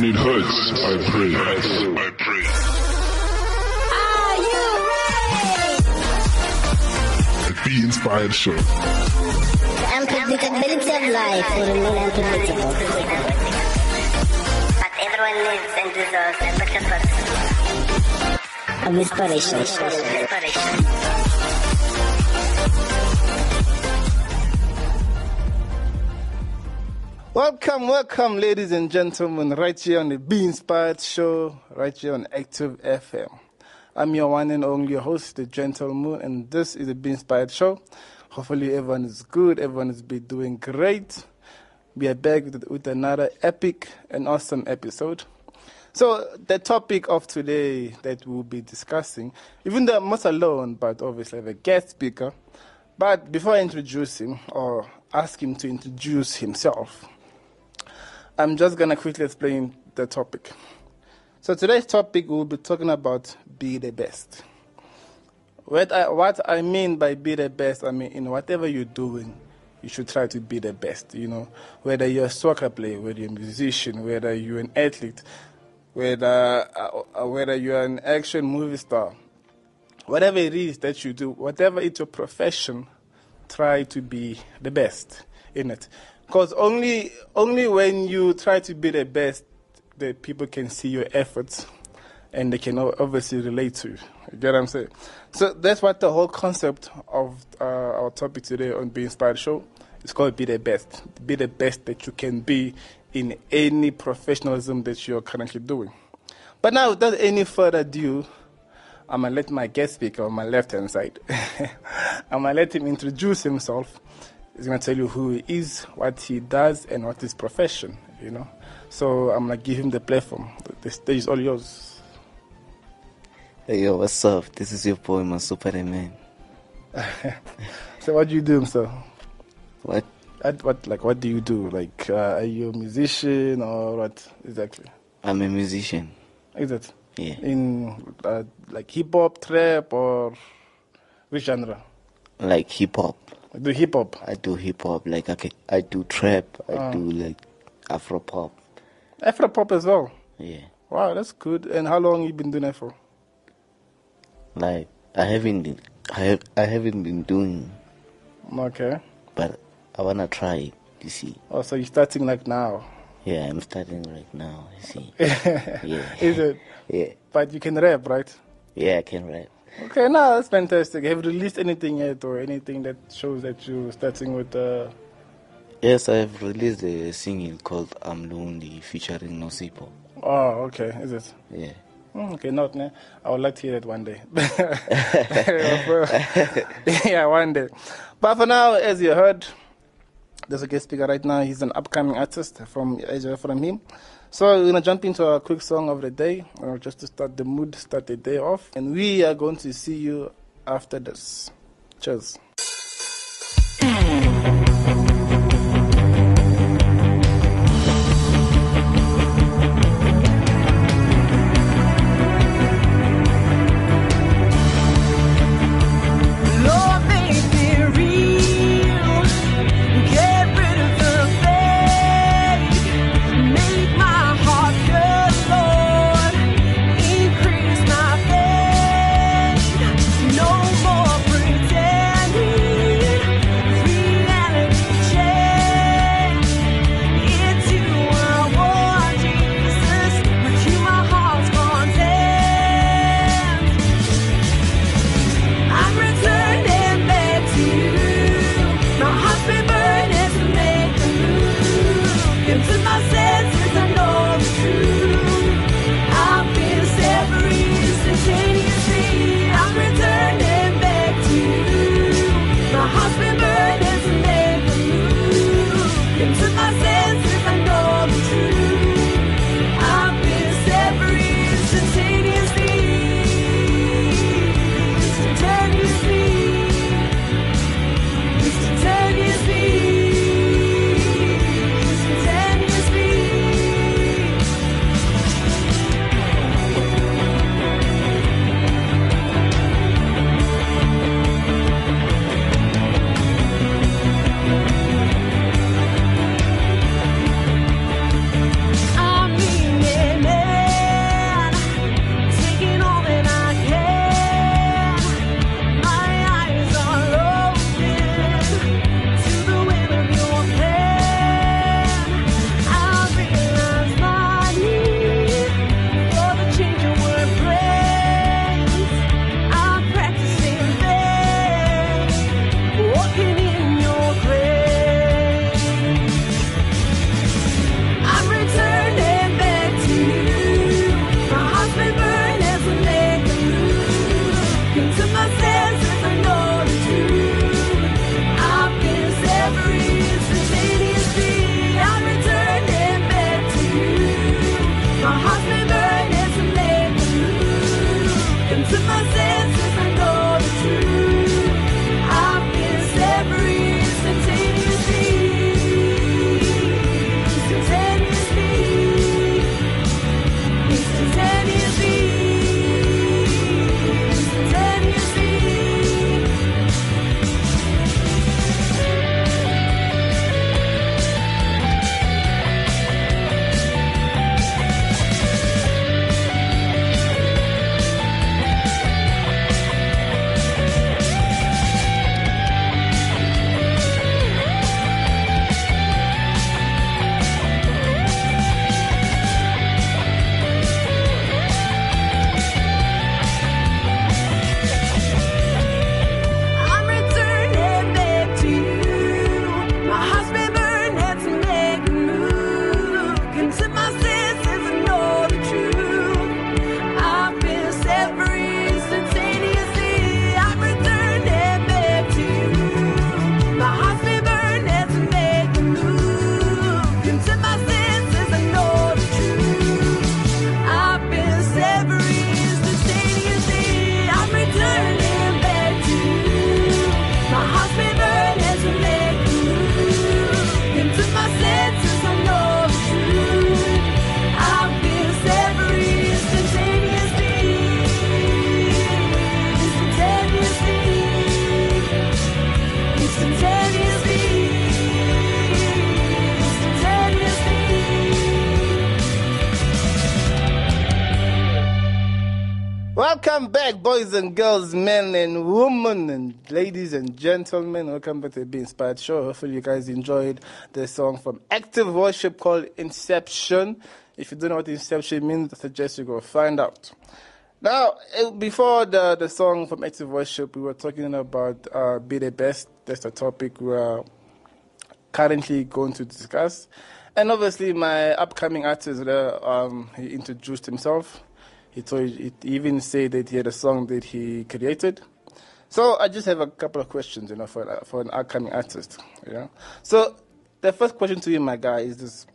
When it hurts, I pray. I pray. Are you ready? Be Inspired Show. The unpredictability of life will remain unpredictable. But everyone needs and deserves a better person. Of inspiration. Inspiration. Welcome, welcome, ladies and gentlemen, right here on the Be Inspired Show, right here on Active FM. I'm your one and only host, the Gentle Moon, and this is the Be Inspired Show. Hopefully, everyone is good, everyone is be doing great. We are back with, with another epic and awesome episode. So, the topic of today that we'll be discussing, even though I'm not alone, but obviously I have a guest speaker. But before I introduce him or ask him to introduce himself, I'm just going to quickly explain the topic. So, today's topic we'll be talking about be the best. What I, what I mean by be the best, I mean, in whatever you're doing, you should try to be the best. You know, whether you're a soccer player, whether you're a musician, whether you're an athlete, whether, uh, whether you're an action movie star, whatever it is that you do, whatever it's your profession, try to be the best in it. Because only, only when you try to be the best, the people can see your efforts and they can obviously relate to you. Get what I'm saying? So that's what the whole concept of uh, our topic today on Be Inspired Show is called Be the Best. Be the best that you can be in any professionalism that you're currently doing. But now, without any further ado, I'm gonna let my guest speaker on my left hand side. I'm gonna let him introduce himself. He's gonna tell you who he is, what he does, and what his profession. You know. So I'm gonna give him the platform. The stage is all yours. Hey yo, what's up? This is your boy, my Superman. So what do you do, sir? What? What, what like what do you do? Like uh, are you a musician or what exactly? I'm a musician. Is it Yeah. in uh, like hip hop, trap, or which genre? Like hip hop. Do hip hop? I do hip hop. Like I, can, I do trap. I Ah. do like Afro pop. Afro pop as well. Yeah. Wow, that's good. And how long you been doing that for? Like I haven't, been- I have, I haven't been doing, Okay. but I wanna try it. You see? Oh, so you're starting like now. Yeah, I'm starting right now. You see? yeah. Is it? Yeah. But you can rap, right? Yeah, I can rap. Okay, no, that's fantastic. Have you released anything yet or anything that shows that you're starting with uh Yes, I have released a single called "I'm Lonely" featuring Nosipo. Oh, okay, is it? Yeah. Mm, okay, not ne? I would like to hear that one day. yeah, one day. But for now, as you heard, there's a guest speaker right now. He's an upcoming artist from Asia from him. So we're gonna jump into a quick song of the day, uh, just to start the mood, start the day off, and we are going to see you after this. Cheers. Boys and girls, men and women, and ladies and gentlemen. Welcome back to the Be Inspired Show. Hopefully, you guys enjoyed the song from Active Worship called Inception. If you don't know what Inception means, I suggest you go find out. Now, eh, before the, the song from Active Worship, we were talking about uh, Be the Best. That's the topic we are currently going to discuss. And obviously, my upcoming artist, uh, um, he introduced himself. He, told, he even said that he had a song that he created. So I just have a couple of questions, you know, for, for an upcoming artist. You know? So the first question to you, my guy, is this: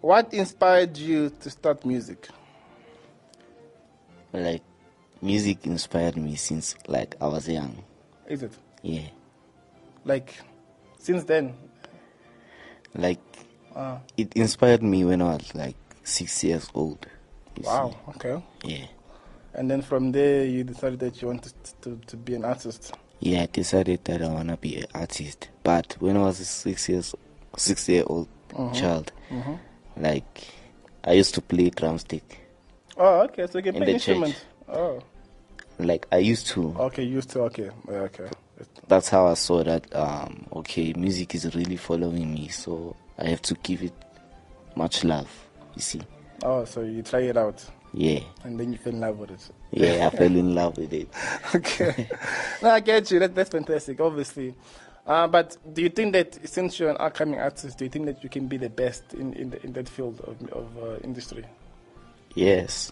What inspired you to start music? Like, music inspired me since like I was young. Is it Yeah. like since then? Like, Uh, it inspired me when I was like six years old. Wow. Okay. Yeah. And then from there, you decided that you wanted to, to be an artist. Yeah, I decided that I wanna be an artist. But when I was a six years six year old child, like I used to play drumstick. Oh, okay. So you can In play the church. Oh, Like I used to. okay. Used to. Okay. Yeah, Okay. That's how I saw that um okay, music is really following me, so I have to give it much love. You see. Oh, so you try it out, Yeah. and then you fell in love with it. Yeah, I fell in love with it. okay. no, I get you. That, that's fantastic, obviously. Uh, but do you think that since you're an upcoming artist, do you think that you can be the best in, in, the, in that field of, of uh, industry? Yes.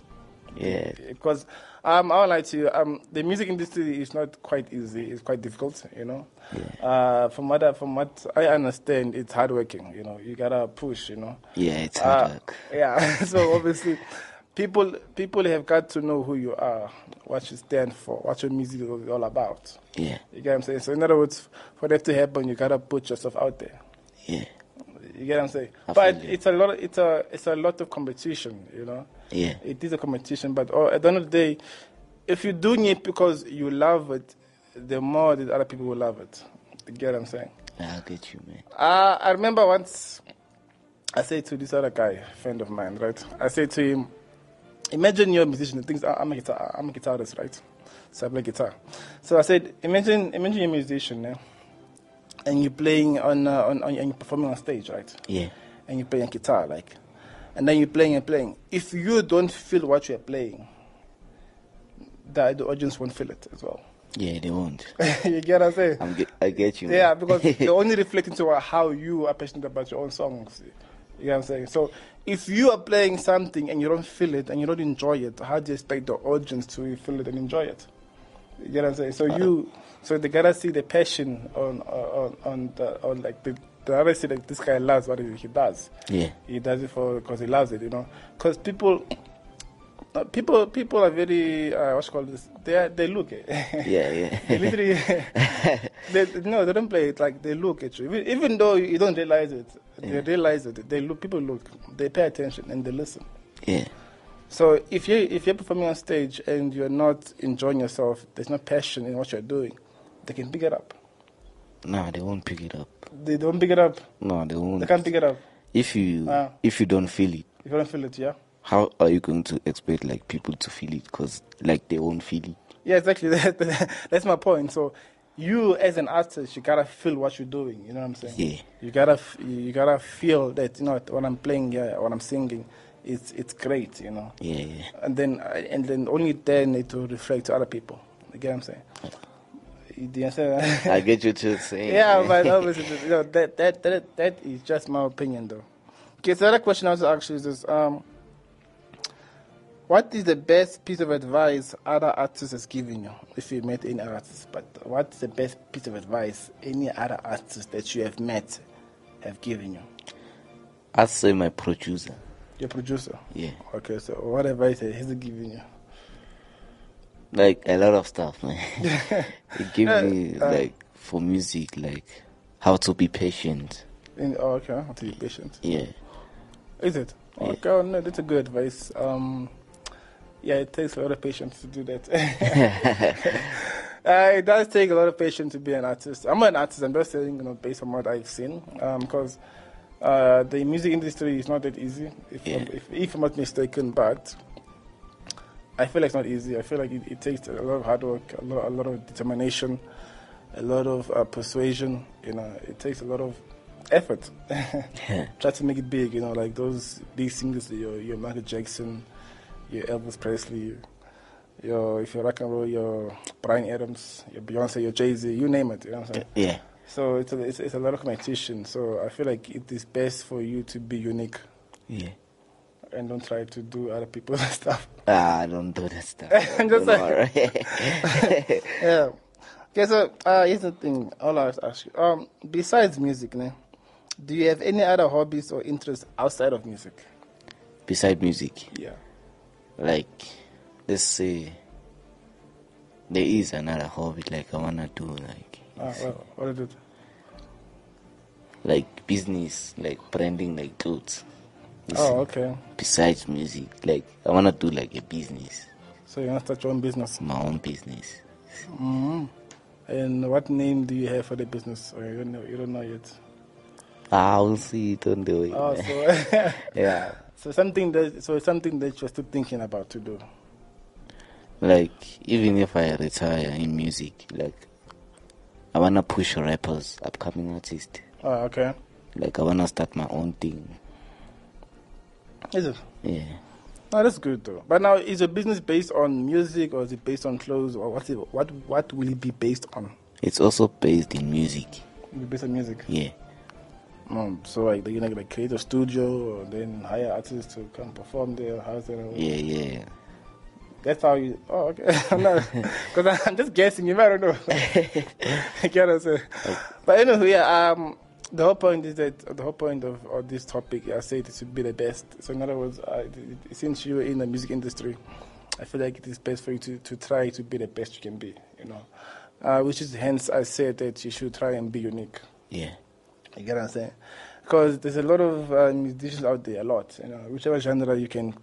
Yeah. Because um, I won't lie to you, um, the music industry is not quite easy. It's quite difficult, you know. Uh, from what I, from what I understand, it's hardworking. You know, you gotta push. You know. Yeah, it's hard Uh, work. yeah. so obviously, people people have got to know who you are, what you stand for, what your music is all about. Yeah. You get what I'm saying? So in other words, for that to happen, you gotta put yourself out there. Yeah. You get what I'm saying? I but it's a lot. It's a it's a lot of competition. You know. Yeah. It is a competition, but oh, at the end of the day, if you're doing it because you love it, the more that other people will love it. You get what I'm saying? I'll get you, man. Uh, I remember once I said to this other guy, friend of mine, right? I said to him, imagine you're a musician. "Ah, I'm a guitar, I'm a guitarist, right? So I play guitar. So I said, imagine, imagine you're a musician, yeah? And you're playing on, uh, on, on, and you're performing on stage, right? Yeah. and you're playing guitar, like, and then you're playing and playing. If you don't feel what you're playing, the, the audience won't feel it as well. Yeah, they won't. you get what I'm saying? I'm get, I get you. man. Yeah, because they only reflect into how you are passionate about your own songs. You know what I'm saying? So if you are playing something and you don't feel it and you don't enjoy it, how do you expect the audience to feel it and enjoy it? You get what I'm saying? So you, so they gotta see the passion on on on the on like the. The other see that this guy loves what he does. Yeah. He does it for because he loves it, you know. Because people, uh, people, people are very uh, what's called this. They are, they look. Yeah, yeah. They literally, they, no, they don't play it like they look at you. Even, even though you don't realize it, they realize it. They look. People look. They pay attention and they listen. Yeah. So if you if you're performing on stage and you're not enjoying yourself, there's no passion in what you're doing, they can pick it up. No, they won't pick it up. They don't pick it up. No, they won't. They can't pick it up. If you Ah. if you don't feel it, If you don't feel it, yeah. how are you going to expect like people to feel it? Because like they won't feel it. Yeah, exactly. That's my point. So, you as an artist, you gotta feel what you're doing. You know what I'm saying? Yeah. You gotta, you gotta feel that you know when I'm playing, yeah, when I'm singing, it's it's great. You know. Yeah, yeah. And then uh, and then only then it will reflect to other people. You get what I'm saying? You understand? I get you to saying. yeah, but obviously, you know, that, that that that is just my opinion, though. Okay, so the other question I was actually is this: um, What is the best piece of advice other artists has given you? If you met any artist, but what's the best piece of advice any other artist that you have met have given you? I say my producer. Your producer. Yeah. Okay, so what advice has he given you? Like a lot of stuff, man. it gave Uh, me uh, like for music, like how to be patient. In, oh, okay, have to be patient. Yeah. Is it? Yeah. Okay, well, no, that's a good advice. Um, yeah, it takes a lot of patience to do that. uh, it does take a lot of patience to be an artist. I'm an artist. I'm just saying, you know, based on what I've seen, because uh, the music industry is not that easy, if, Yeah. I'm, if, if I'm not mistaken. But I feel like it's not easy. I feel like it, it takes a lot of hard work, a lot, a lot of determination, a lot of uh, persuasion. You know, it takes a lot of effort. Try to make it big. You know, like those big singers, your your Michael Jackson, your Elvis Presley, your if you're rock and roll, your Bryan Adams, your Beyonce, your Jay Z, you name it. You know what I'm saying? Yeah. So it's a, it's, it's a lot of competition. So I feel like it is best for you to be unique Yeah. And don't try to do other people's stuff. Ah, don't do that stuff. I'm just like- yeah. Okay, so uh, here's the thing. All I have to ask you. Um, besides music, ne, do you have any other hobbies or interests outside of music? Beside music, Yeah. like let's say there is another hobby like I wanna do like Uh, well, what is it? like business, like branding like clothes. Oh, okay. Besides music, like I wanna do like a business, So you want to start your own business. my own business. Hmm. And what name do you have for the business? Or you don't know, you don't know yet. Ah, we'll see it on the way. Oh, so yeah. so something that so something that you're still thinking about to do. Like even if I retire in music, like I wanna push rappers, upcoming artists. Oh, okay. Like I wanna start my own thing. Is it? Yeah. No, that's good though. But now, is your business based on music or is it based on clothes or what's it? What what will it be based on? It's also based in music. Will be based on music. Yeah. Um, so like you know, like create a studio or then hire artists to come perform there. How's that? Yeah, yeah. That's how you. Oh, okay. I'm not because I'm just guessing. You might don't know. what I'm saying? But anyway, yeah, um, the whole point is that the whole point of, of this topic, I say it should be the best. So in other words, uh, since you're in the music industry, I feel like it is best for you to, to try to be the best you can be. You know, uh, which is hence I said that you should try and be unique. Yeah. You get what I'm saying? Because there's a lot of uh, musicians out there, a lot. You know, whichever genre you can.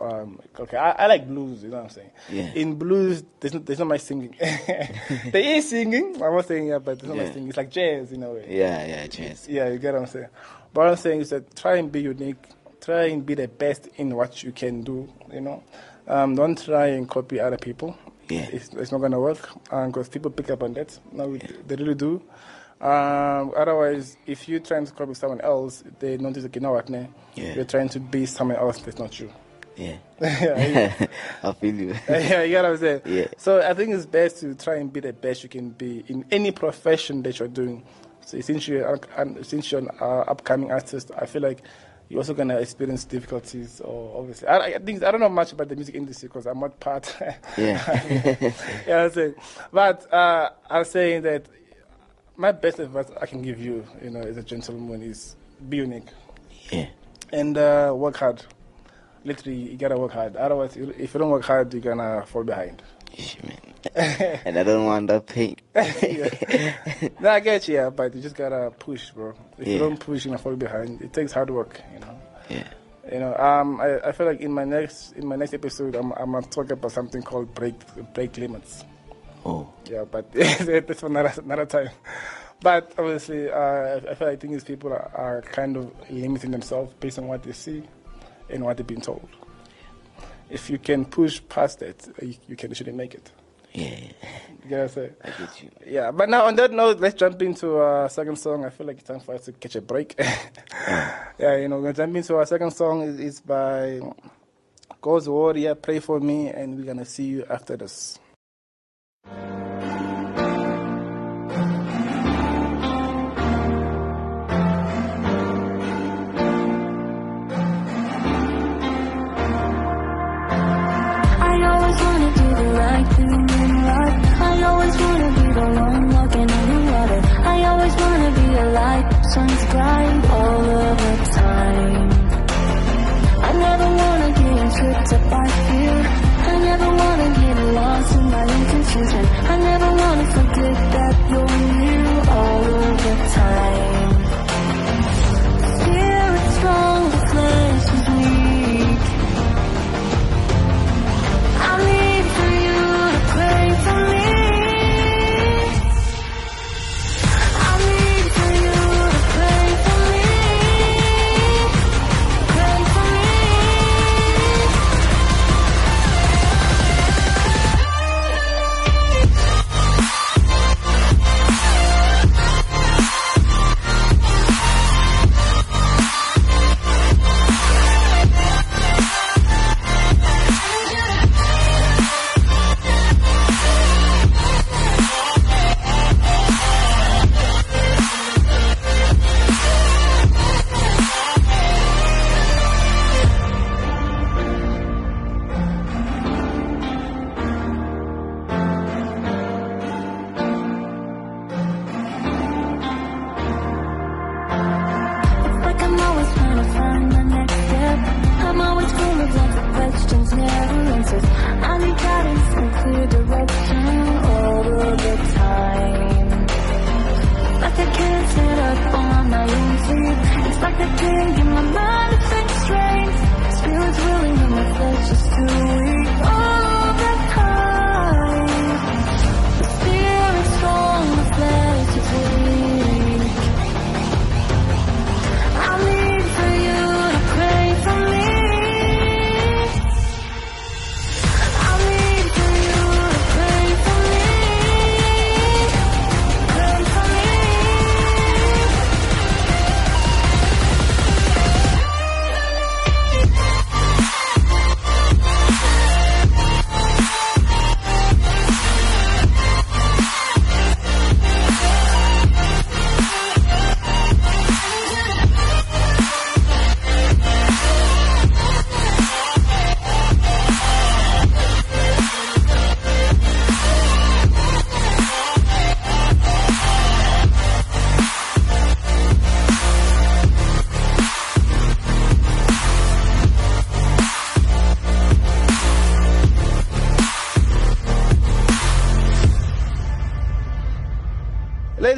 Um, okay, I, I like blues. You know what I'm saying? Yeah. In blues, there's not, there's not much singing. there is singing. I'm not saying yeah, but there's not Yeah. much singing. It's like jazz in a way. Yeah, yeah, cheers. Yeah, you get what I'm saying. But what I'm saying is that try and be unique. Try and be the best in what you can do. You know, um, don't try and copy other people. Yeah. It's, it's not gonna work because people pick up on that. No, they really do. Um, otherwise, if you're trying to copy someone else, they notice like you know what, ne? Yeah. You're trying to be someone else that's not you. Yeah. yeah, I feel you. yeah, you get what I'm saying? Yeah. So I think it's best to try and be the best you can be in any profession that you're doing. So since you're, since you're an uh, upcoming artist, I feel like you're also gonna experience difficulties. Or obviously, I, I think I don't know much about the music industry because I'm not part. Yeah. yeah, I'm saying. But uh, I'm saying that my best advice I can give you, you know, as a gentleman, is be unique yeah. and uh, work hard. Literally, you gotta work hard. Otherwise, if you don't work hard, you're gonna fall behind. And I don't want that pain. no, I get you, yeah, but you just gotta push, bro. If you don't push, you're gonna fall behind. It takes hard work, you know. Yeah. You know, um, I, I feel like in my next in my next episode, I'm I'm gonna talk about something called break break limits. Oh. Yeah, but that's for another, another time. But obviously, uh, I feel like these people are, are kind of limiting themselves based on what they see and what they've been told. If you can push past that, uh, you, you can actually make it. Yeah. You get what I'm saying? I get you. Yeah, but now on that note, let's jump into our second song. I feel like it's time for us to catch a break. yeah, you know, we're gonna jump into our second song. is by God's Warrior, Pray For Me, and we're gonna see you after this. Shines bright all of the time. I never wanna get tripped up by fear. I never wanna get lost in my own confusion.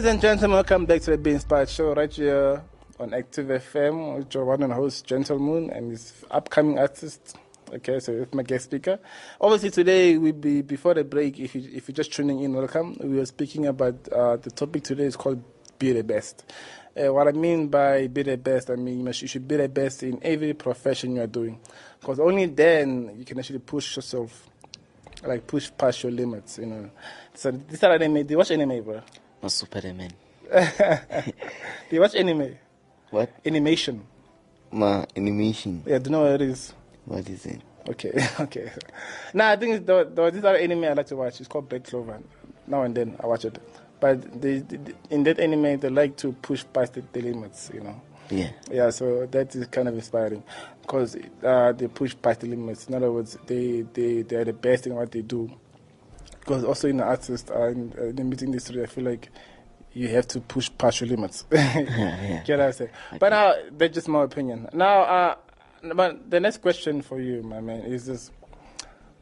And gentlemen, welcome back to the Be Inspired Show right here on Active FM with your one and host, Gentle Moon, and his upcoming artist. Okay, so it's my guest speaker. Obviously, today we be before the break. If you if you're just tuning in, welcome. We are speaking about uh, the topic today is called be the best. Uh, what I mean by be the best, I mean you must- you should be the best in every profession you are doing, because only then you can actually push yourself, like push past your limits. You know. So this anime. Do you watch anime, bro? No Superman. Do you watch anime? What? Animation. Ma animation. Yeah, do you know what it is? What is it? Okay, okay. Now I think it's the, the, this other anime I like to watch. It's called Black Clover. Now and then I watch it, but they, they, in that anime they like to push past the, the limits. You know. Yeah. Yeah, so that is kind of inspiring because uh, they push past the limits. In other words, they they they are the best in what they do. Because also in the artist and in, uh, in the music industry, I feel like you have to push past your limits. yeah. Get what I'm saying? But now that's just my opinion. Now, uh, but the next question for you, my man, is this: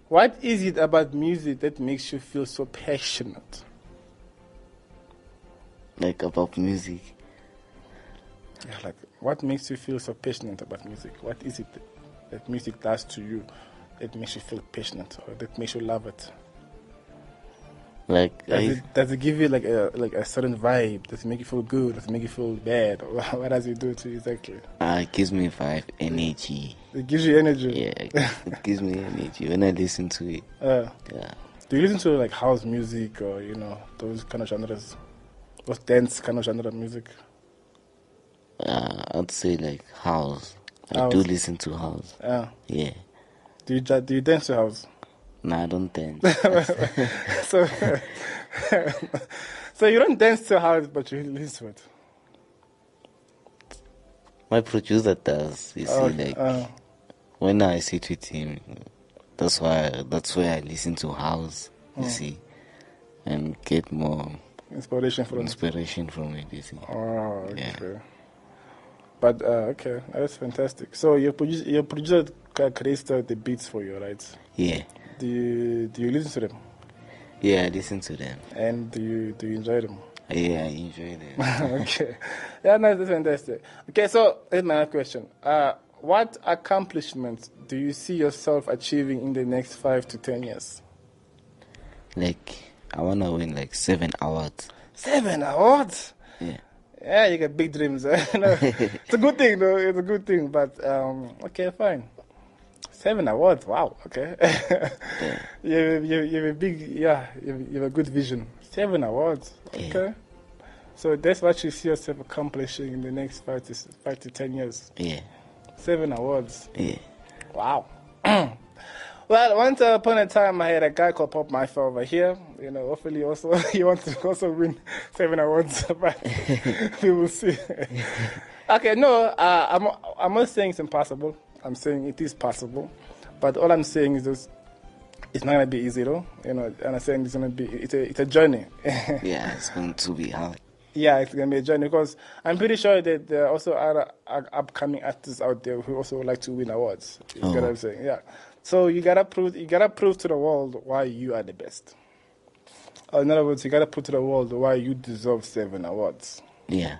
What is it about music that makes you feel so passionate? Like about music. Yeah, like what makes you feel so passionate about music? What is it that, that music does to you that makes you feel passionate or that makes you love it? Like Does I, it, does it give you like a like a certain vibe? Does it make you feel good? Does it make you feel bad? What does it do to you exactly? uh, it gives me vibe energy. It gives you energy. Yeah, it gives me energy when I listen to it. Uh, Yeah. do you listen to like house music or you know those kind of genres, those dance kind of genre music? Uh, I'd say like house. I do listen to house. Yeah. Yeah. Do you do you dance to house? Nah, I don't dance. so, so you don't dance to house, but you listen to it. My producer does. You see, Oh, like uh, when I sit with him, that's why that's where I listen to house. You Mm. see, and get more inspiration from. inspiration from it. You see. Oh, Yeah. okay. But uh, okay, that's fantastic. So your producer, your producer creates the, the beats for you, right? Yeah. Do you do you listen to them Yeah, I listen to them. and do you do you enjoy them? Yeah, I enjoy them. okay, yeah, no, that's fantastic. Okay, so here's my next question. Uh, what accomplishments do you see yourself achieving in the next five to ten years? like I wanna win like seven awards. Seven awards. Yeah. Yeah, you got big dreams. eh? No, it's a good thing, though. It's a good thing. But um, okay, fine. Seven awards. Wow. Okay. you, have, you, you have a big, yeah. You have, you have a good vision. Seven awards. Yeah. Okay. So that's what you see yourself accomplishing in the next five to five to ten years. Yeah. Seven awards. Yeah. Wow. well, once upon a time, I had a guy called Pop Mafia over here. You know, hopefully, also he wants to also win seven awards, but we will see. okay, no, uh, I'm I'm not saying it's impossible. I'm saying it is possible, but all I'm saying is just it's not gonna be easy though. You know, and I'm saying it's gonna be it's a it's a journey. Yeah, it's going to be hard. Yeah, it's gonna be a journey because I'm pretty sure that there are also other uh, upcoming artists out there who also like to win awards. You get what Oh. I'm saying? Yeah. So you gotta prove you gotta prove to the world why you are the best. In other words, you gotta prove to the world why you deserve seven awards. Yeah.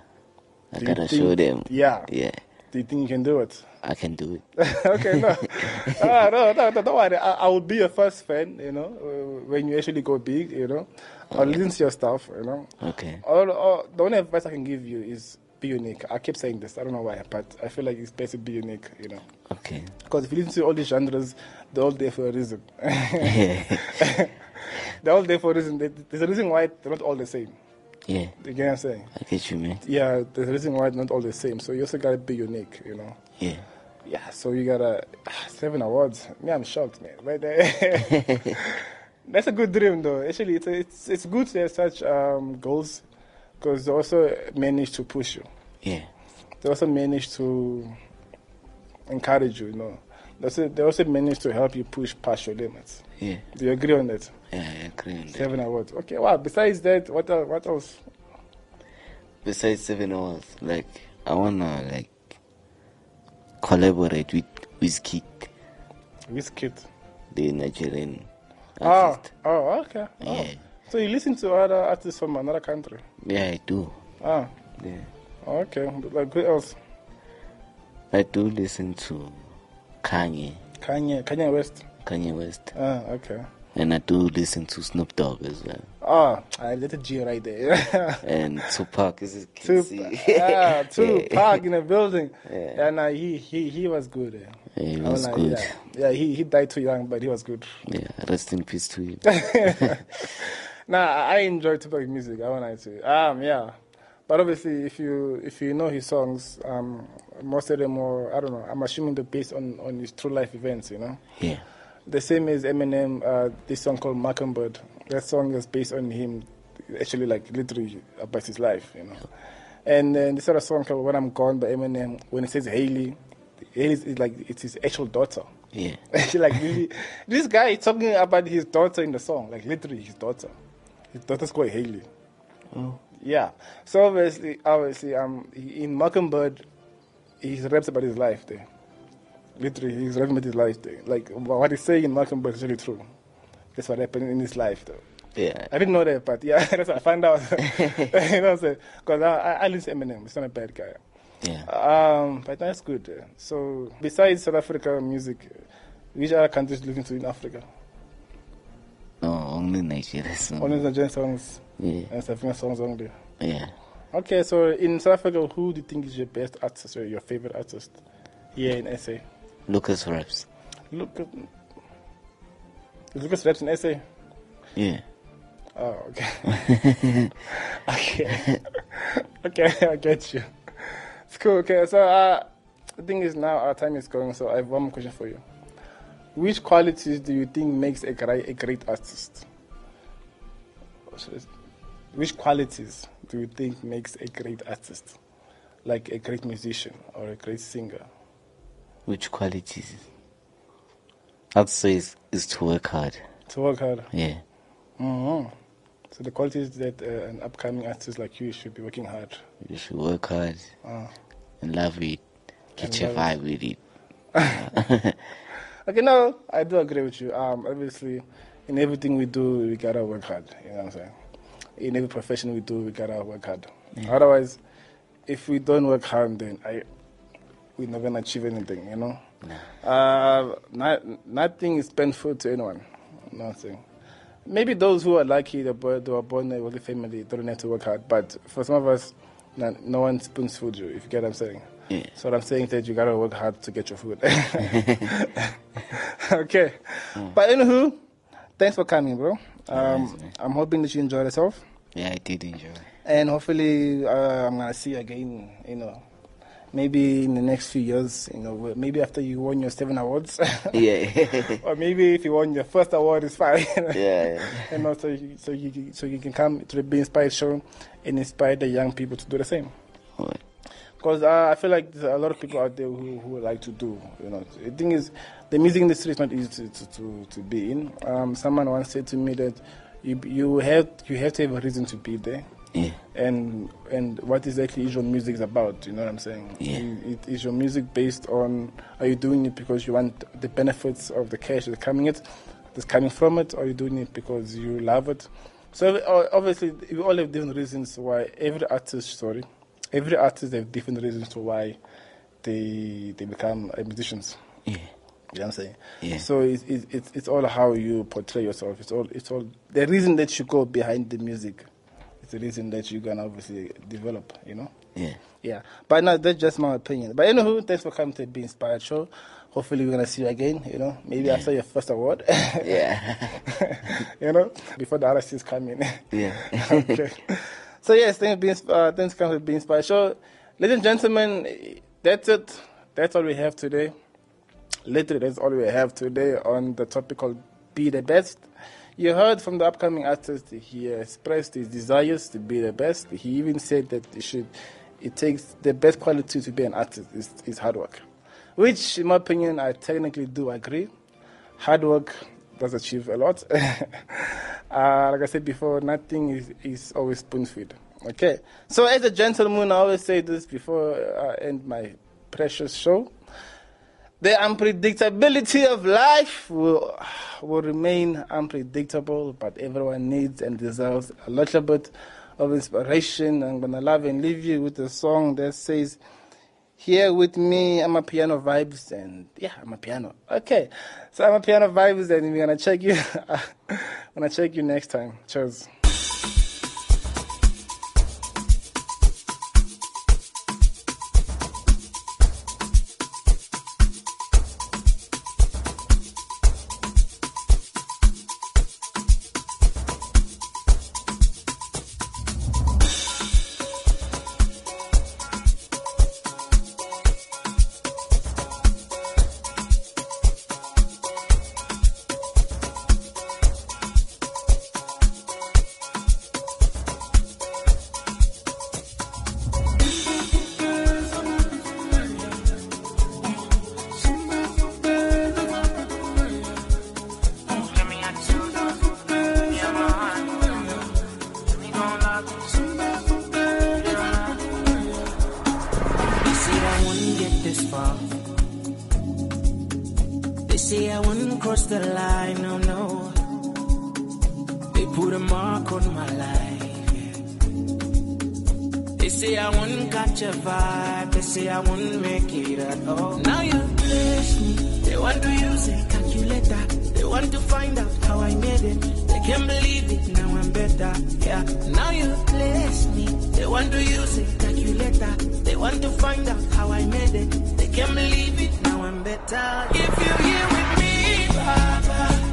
I Do gotta think- show them. Yeah. Yeah. Do you think you can do it? I can do it. okay, no. Ah, no, no, no, don't worry. I, I will be your first fan, you know, uh, when you actually go big, you know. I'll listen to your stuff, you know. Okay. All, all, the only advice I can give you is be unique. I keep saying this. I don't know why, but I feel like it's best to be unique, you know. Okay. Because if you listen to all these genres, they're all there for a reason. They're all there for a reason. There's a reason why they're not all the same. Yeah. You get what I'm saying? I get you, man. Yeah, there's a reason why not all the same. So you also gotta be unique, you know. Yeah. Yeah, so you gotta seven awards. Me, I'm shocked, man. But that's a good dream, though. Actually, it's it's it's good to have such um, goals because they also manage to push you. Yeah. They also manage to encourage you. You know, they also, they also manage to help you push past your limits. Yeah. Do you agree on that? Yeah, agree. Seven awards. Okay. Wow. Besides that, what el- what else? Besides seven awards, like I wanna like collaborate with Wizkid, Wizkid. the Nigerian Oh, artist. oh, okay. Oh. Yeah. So you listen to other artists from another country? Yeah, I do. Ah, Yeah. okay. Like who else? I do listen to Kanye, Kanye, Kanye West. Kanye West, Ah, okay. And I do listen to Snoop Dogg as well, Oh, I let it G right there. and Tupac. Is Two, KC? yeah, Tupac in the building. Yeah. Yeah, nah, he he he was good. eh. Yeah, he was good. Yeah, yeah, he he died too young, but he was good. Yeah, rest in peace to him. Nah, I enjoy Tupac music. I wanna say, um, yeah. But obviously, if you if you know his songs, um, most of them are I don't know. I'm assuming they're based on on his true life events. You know. Yeah, The same as Eminem, uh, this song called Mockingbird. That song is based on him, actually, like literally about his life, you know. And then this other song called When I'm Gone by Eminem, when it says Hailie, Hailie is like it's his actual daughter. yeah, like really, this guy is talking about his daughter in the song, like literally his daughter. His daughter's called Hailie. Oh. Yeah. So obviously, obviously, um, in Mockingbird, he raps about his life there. Literally, he's about his life there. Like what he's saying in Mockingbird is really true. That's what happened in his life, though. yeah. I didn't know that, but yeah, that's what I found out. you know what I'm saying? Because I, I, I listen to Eminem. He's not a bad guy. Yeah. Um, but that's good. So, besides South Africa music, which other countries do you listen to in Africa? No, only Nigeria. songs. Only Nigerian songs Yeah, and South African songs only. yeah. Okay, so in South Africa, who do you think is your best artist or your favorite artist here in SA? Lucasraps. Look, is Lucasraps in SA? Yeah. Oh, okay. okay. okay, I get you. It's cool. Okay, so uh, the thing is now our time is going, so I have one more question for you. Which qualities do you think makes a great, a great artist? Or should I s- Which qualities do you think makes a great artist? Like a great musician or a great singer? Which qualities? I'd say is, is to work hard. To work hard. Yeah. hmm So the qualities that uh, an upcoming artist like you should be working hard. You should work hard Uh, and love it. Get your vibe with it. Okay, no, I do agree with you. Um, obviously, in everything we do, we gotta work hard. You know what I'm saying? In every profession we do, we gotta work hard. Otherwise, if we don't work hard, then I, we're not gonna achieve anything. You know? Uh, not, nothing is painful to anyone. Nothing. Maybe those who are lucky, they were they were born in a wealthy family, they don't have to work hard. But for some of us, no, no one spoons food you. If you get what I'm saying. Yeah. So what I'm saying is that you gotta work hard to get your food. okay. But anywho, thanks for coming, bro. Um, I'm hoping that you enjoyed yourself, Yeah, I did enjoy. and hopefully uh, I'm gonna see you again. You know, maybe in the next few years. You know, maybe after you won your seven awards, Yeah. or maybe if you won your first award, it's fine. yeah. and also, you, so you so you can come to the Be Inspired show and inspire the young people to do the same. Because uh, I feel like there's a lot of people out there who, who would like to do. You know, the thing is, the music industry is not easy to, to, to, to be in. Um, someone once said to me that you you have you have to have a reason to be there. Yeah. and and what exactly is your music about? You know what I'm saying? Yeah. I- it- Is your music based on? Are you doing it because you want the benefits of the cash that's coming it, that's coming from it, or are you doing it because you love it? So uh, obviously, we all have different reasons why every artist. Sorry, every artist have different reasons to why they they become musicians. Yeah. You know what I'm saying? Yeah. So it's, it's, it's, it's all how you portray yourself. It's all, it's all, the reason that you go behind the music. It's the reason that you can obviously develop, you know? Yeah. Yeah. But no, that's just my opinion. But anywho, thanks for coming to the Be Inspired show. Hopefully we're going to see you again, you know? Maybe after your first award. Yeah. you know? Before the RSCs come in. Yeah. okay. So yes, thanks, Be Insp- uh, thanks for coming to Be Inspired show. Ladies and gentlemen, that's it. That's all we have today. Literally, that's all we have today on the topic called Be the Best. You heard from the upcoming artist, he expressed his desires to be the best. He even said that it should, it takes the best quality to be an artist is, is hard work, which, in my opinion, I technically do agree. Hard work does achieve a lot. uh, like I said before, nothing is, is always spoon fed. Okay, so as a gentleman, I always say this before I end my precious show. The unpredictability of life will, will remain unpredictable, but everyone needs and deserves a little bit of inspiration. I'm going to love and leave you with a song that says, Here with me, Amapiano vibes, and yeah, Amapiano. Okay, so Amapiano vibes, and we're going to check you. I'm going to check you next time. Cheers. Put a mark on my life. yeah. They say I wouldn't catch a vibe. They say I wouldn't make it at all. Now you bless me. They want to use a calculator. They want to find out how I made it. They can't believe it. Now I'm better. Yeah. Now you bless me. They want to use a calculator. They want to find out how I made it. They can't believe it. Now I'm better. If you're here with me, Baba,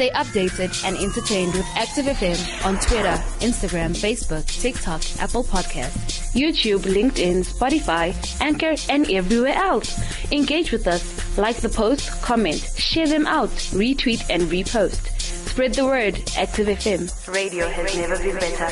Stay updated and entertained with Active FM on Twitter, Instagram, Facebook, TikTok, Apple Podcasts, YouTube, LinkedIn, Spotify, Anchor, and everywhere else. Engage with us. Like the post, comment, share them out, retweet, and repost. Spread the word. Active FM. Radio has never been better.